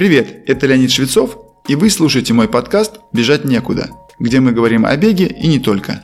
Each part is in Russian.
Привет, это Леонид Швецов, и вы слушаете мой подкаст «Бежать некуда», где мы говорим о беге и не только.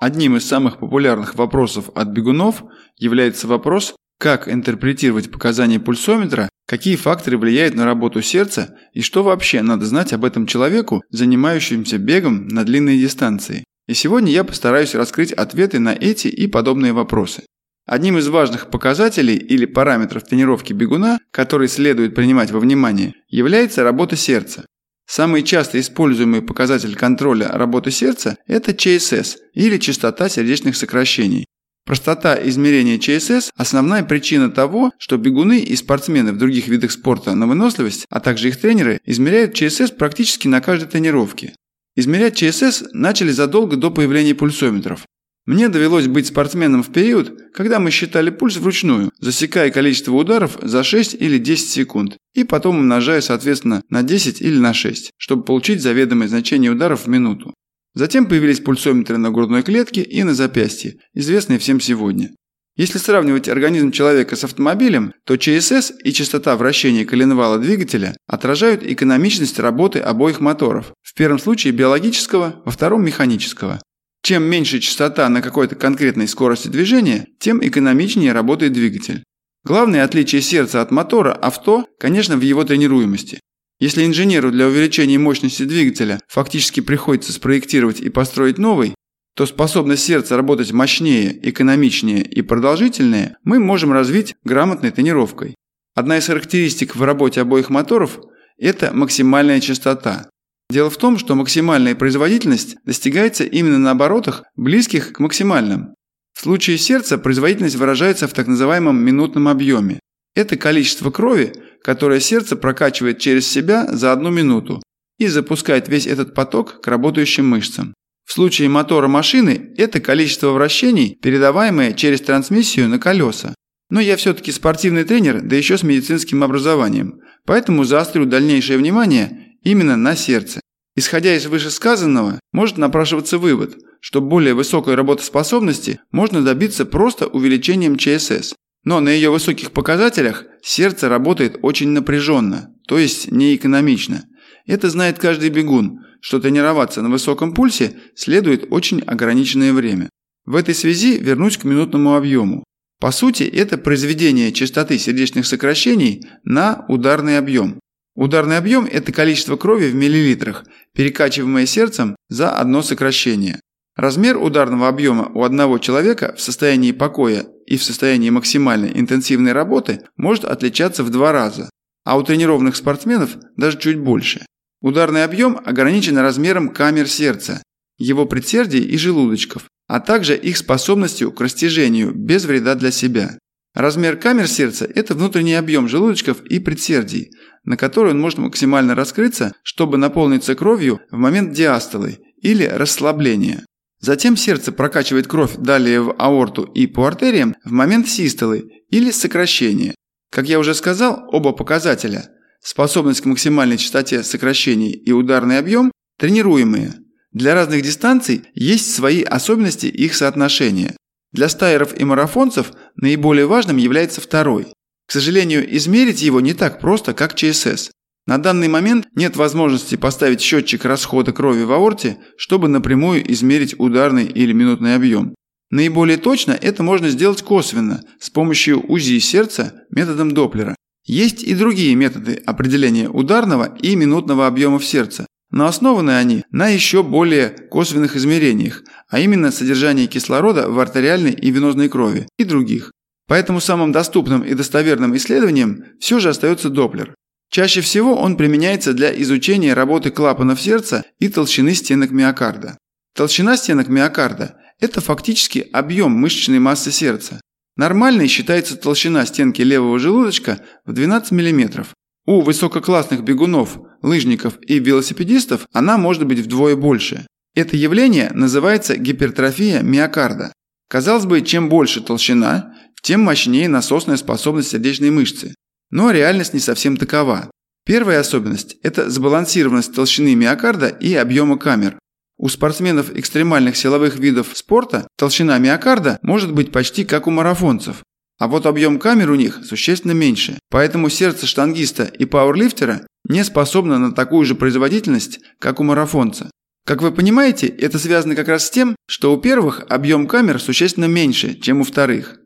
Одним из самых популярных вопросов от бегунов является вопрос, как интерпретировать показания пульсометра, какие факторы влияют на работу сердца и что вообще надо знать об этом человеку, занимающемуся бегом на длинные дистанции. И сегодня я постараюсь раскрыть ответы на эти и подобные вопросы. Одним из важных показателей или параметров тренировки бегуна, который следует принимать во внимание, является работа сердца. Самый часто используемый показатель контроля работы сердца – это ЧСС или частота сердечных сокращений. Простота измерения ЧСС – основная причина того, что бегуны и спортсмены в других видах спорта на выносливость, а также их тренеры, измеряют ЧСС практически на каждой тренировке. Измерять ЧСС начали задолго до появления пульсометров. Мне довелось быть спортсменом в период, когда мы считали пульс вручную, засекая количество ударов за 6 или 10 секунд, и потом умножая соответственно на 10 или на 6, чтобы получить заведомое значение ударов в минуту. Затем появились пульсометры на грудной клетке и на запястье, известные всем сегодня. Если сравнивать организм человека с автомобилем, то ЧСС и частота вращения коленвала двигателя отражают экономичность работы обоих моторов, в первом случае биологического, во втором механического. Чем меньше частота на какой-то конкретной скорости движения, тем экономичнее работает двигатель. Главное отличие сердца от мотора авто, конечно, в его тренируемости. Если инженеру для увеличения мощности двигателя фактически приходится спроектировать и построить новый, то способность сердца работать мощнее, экономичнее и продолжительнее мы можем развить грамотной тренировкой. Одна из характеристик в работе обоих моторов – это максимальная частота. Дело в том, что максимальная производительность достигается именно на оборотах, близких к максимальным. В случае сердца производительность выражается в так называемом минутном объеме. Это количество крови, которое сердце прокачивает через себя за одну минуту и запускает весь этот поток к работающим мышцам. В случае мотора машины это количество вращений, передаваемое через трансмиссию на колеса. Но я все-таки спортивный тренер, да еще с медицинским образованием, поэтому заострю дальнейшее внимание именно на сердце. Исходя из вышесказанного, может напрашиваться вывод, что более высокой работоспособности можно добиться просто увеличением ЧСС. Но на ее высоких показателях сердце работает очень напряженно, то есть неэкономично. Это знает каждый бегун, что тренироваться на высоком пульсе следует очень ограниченное время. В этой связи вернусь к минутному объему. По сути, это произведение частоты сердечных сокращений на ударный объем. Ударный объем – это количество крови в миллилитрах, перекачиваемое сердцем за одно сокращение. Размер ударного объема у одного человека в состоянии покоя и в состоянии максимальной интенсивной работы может отличаться в два раза, а у тренированных спортсменов даже чуть больше. Ударный объем ограничен размером камер сердца, его предсердий и желудочков, а также их способностью к растяжению без вреда для себя. Размер камер сердца – это внутренний объем желудочков и предсердий, на который он может максимально раскрыться, чтобы наполниться кровью в момент диастолы или расслабления. Затем сердце прокачивает кровь далее в аорту и по артериям в момент систолы или сокращения. Как я уже сказал, оба показателя – способность к максимальной частоте сокращений и ударный объем – тренируемые. Для разных дистанций есть свои особенности их соотношения. Для стайеров и марафонцев наиболее важным является второй. К сожалению, измерить его не так просто, как ЧСС. На данный момент нет возможности поставить счетчик расхода крови в аорте, чтобы напрямую измерить ударный или минутный объем. Наиболее точно это можно сделать косвенно, с помощью УЗИ сердца методом Доплера. Есть и другие методы определения ударного и минутного объемов сердца, но основаны они на еще более косвенных измерениях, а именно содержании кислорода в артериальной и венозной крови и других. Поэтому самым доступным и достоверным исследованием все же остается Доплер. Чаще всего он применяется для изучения работы клапанов сердца и толщины стенок миокарда. Толщина стенок миокарда – это фактически объем мышечной массы сердца. Нормальной считается толщина стенки левого желудочка в 12 мм. У высококлассных бегунов, лыжников и велосипедистов она может быть вдвое больше. Это явление называется гипертрофия миокарда. Казалось бы, чем больше толщина, тем мощнее насосная способность сердечной мышцы. Но реальность не совсем такова. Первая особенность – это сбалансированность толщины миокарда и объема камер. У спортсменов экстремальных силовых видов спорта толщина миокарда может быть почти как у марафонцев. а вот объем камер у них существенно меньше. Поэтому сердце штангиста и пауэрлифтера не способно на такую же производительность, как у марафонца. Как вы понимаете, это связано как раз с тем, что у первых объем камер существенно меньше, чем у вторых.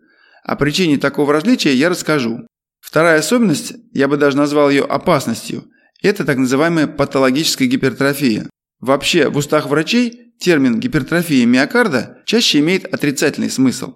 О причине такого различия я расскажу. Вторая особенность, я бы даже назвал ее опасностью, это так называемая патологическая гипертрофия. Вообще, в устах врачей термин гипертрофия миокарда чаще имеет отрицательный смысл.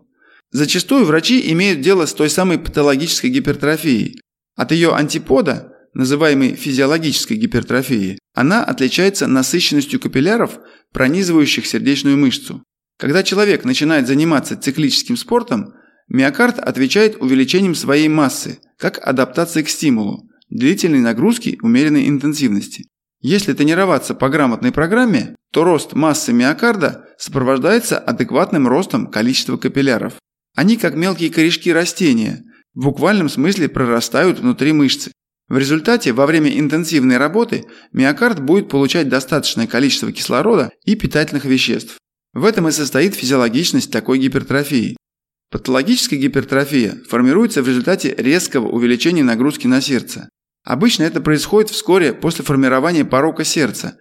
Зачастую врачи имеют дело с той самой патологической гипертрофией. От ее антипода, называемой физиологической гипертрофией, она отличается насыщенностью капилляров, пронизывающих сердечную мышцу. Когда человек начинает заниматься циклическим спортом, миокард отвечает увеличением своей массы, как адаптация к стимулу, длительной нагрузки умеренной интенсивности. Если тренироваться по грамотной программе, то рост массы миокарда сопровождается адекватным ростом количества капилляров. Они как мелкие корешки растения, в буквальном смысле прорастают внутри мышцы. В результате, во время интенсивной работы, миокард будет получать достаточное количество кислорода и питательных веществ. В этом и состоит физиологичность такой гипертрофии. Патологическая гипертрофия формируется в результате резкого увеличения нагрузки на сердце. Обычно это происходит вскоре после формирования порока сердца.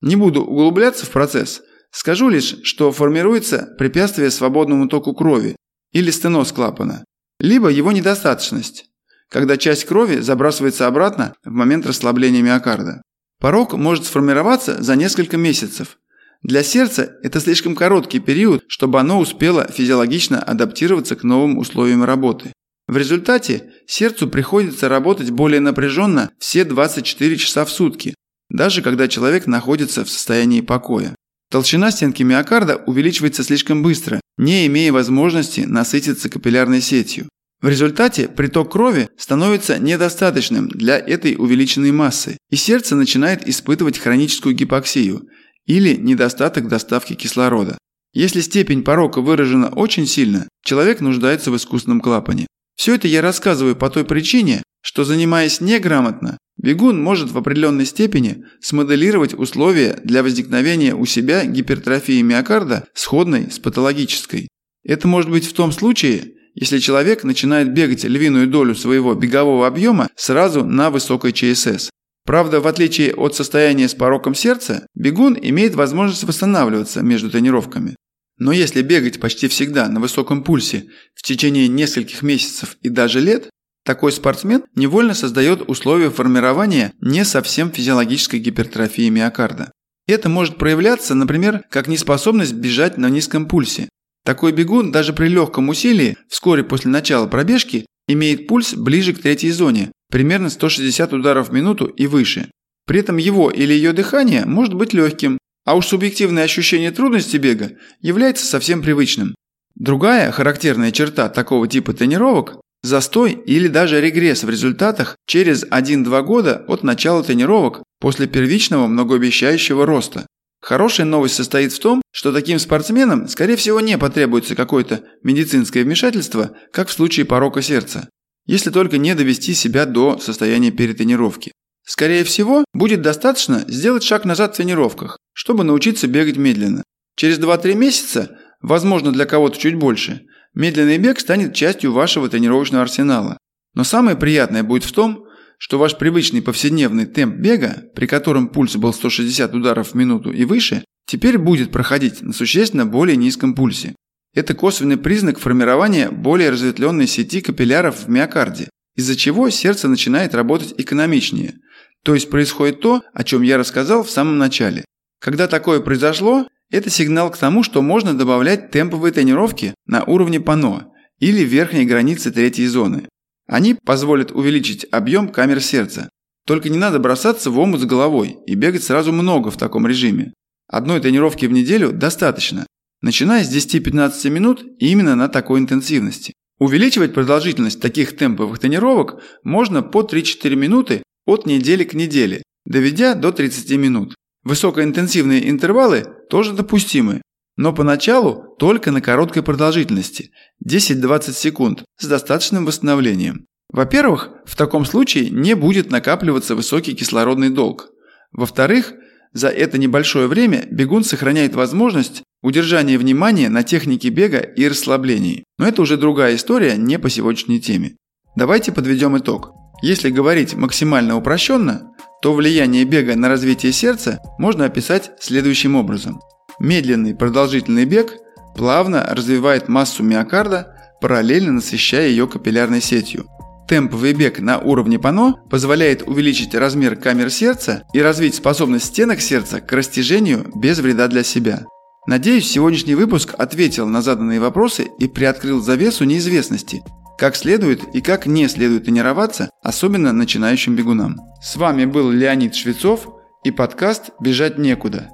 Не буду углубляться в процесс, скажу лишь, что формируется препятствие свободному току крови или стеноз клапана, либо его недостаточность, когда часть крови забрасывается обратно в момент расслабления миокарда. Порок может сформироваться за несколько месяцев. Для сердца это слишком короткий период, чтобы оно успело физиологично адаптироваться к новым условиям работы. В результате сердцу приходится работать более напряженно все 24 часа в сутки, даже когда человек находится в состоянии покоя. Толщина стенки миокарда увеличивается слишком быстро, не имея возможности насытиться капиллярной сетью. В результате приток крови становится недостаточным для этой увеличенной массы, и сердце начинает испытывать хроническую гипоксию или недостаток доставки кислорода. Если степень порока выражена очень сильно, человек нуждается в искусственном клапане. Все это я рассказываю по той причине, что занимаясь неграмотно, бегун может в определенной степени смоделировать условия для возникновения у себя гипертрофии миокарда, сходной с патологической. Это может быть в том случае, если человек начинает бегать львиную долю своего бегового объема сразу на высокой ЧСС. Правда, в отличие от состояния с пороком сердца, бегун имеет возможность восстанавливаться между тренировками. Но если бегать почти всегда на высоком пульсе в течение нескольких месяцев и даже лет, такой спортсмен невольно создает условия формирования не совсем физиологической гипертрофии миокарда. Это может проявляться, например, как неспособность бежать на низком пульсе. Такой бегун даже при легком усилии вскоре после начала пробежки имеет пульс ближе к третьей зоне, примерно 160 ударов в минуту и выше. При этом его или ее дыхание может быть легким, а уж субъективное ощущение трудности бега является совсем привычным. Другая характерная черта такого типа тренировок – застой или даже регресс в результатах через 1-2 года от начала тренировок после первичного многообещающего роста. Хорошая новость состоит в том, что таким спортсменам, скорее всего, не потребуется какое-то медицинское вмешательство, как в случае порока сердца, если только не довести себя до состояния перетренировки. Скорее всего, будет достаточно сделать шаг назад в тренировках, чтобы научиться бегать медленно. Через 2-3 месяца, возможно для кого-то чуть больше, медленный бег станет частью вашего тренировочного арсенала. Но самое приятное будет в том, что ваш привычный повседневный темп бега, при котором пульс был 160 ударов в минуту и выше, теперь будет проходить на существенно более низком пульсе. Это косвенный признак формирования более разветвленной сети капилляров в миокарде, из-за чего сердце начинает работать экономичнее – то есть происходит то, о чем я рассказал в самом начале. Когда такое произошло, это сигнал к тому, что можно добавлять темповые тренировки на уровне пано или верхней границы третьей зоны. Они позволят увеличить объем камер сердца. Только не надо бросаться в омут с головой и бегать сразу много в таком режиме. Одной тренировки в неделю достаточно, начиная с 10-15 минут именно на такой интенсивности. Увеличивать продолжительность таких темповых тренировок можно по 3-4 минуты от недели к неделе, доведя до 30 минут. Высокоинтенсивные интервалы тоже допустимы, но поначалу только на короткой продолжительности – 10-20 секунд с достаточным восстановлением. Во-первых, в таком случае не будет накапливаться высокий кислородный долг. Во-вторых, за это небольшое время бегун сохраняет возможность удержание внимания на технике бега и расслаблении. Но это уже другая история, не по сегодняшней теме. Давайте подведем итог. Если говорить максимально упрощенно, то влияние бега на развитие сердца можно описать следующим образом. Медленный продолжительный бег плавно развивает массу миокарда, параллельно насыщая ее капиллярной сетью. Темповый бег на уровне пано позволяет увеличить размер камер сердца и развить способность стенок сердца к растяжению без вреда для себя. Надеюсь, сегодняшний выпуск ответил на заданные вопросы и приоткрыл завесу неизвестности, как следует и как не следует тренироваться, особенно начинающим бегунам. С вами был Леонид Швецов и подкаст «Бежать некуда».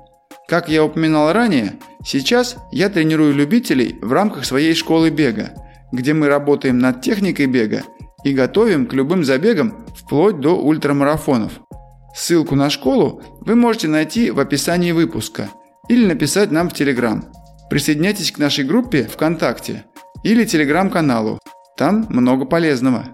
Как я упоминал ранее, сейчас я тренирую любителей в рамках своей школы бега, где мы работаем над техникой бега и готовим к любым забегам вплоть до ультрамарафонов. Ссылку на школу вы можете найти в описании выпуска или написать нам в Телеграм. Присоединяйтесь к нашей группе ВКонтакте или Телеграм-каналу. Там много полезного.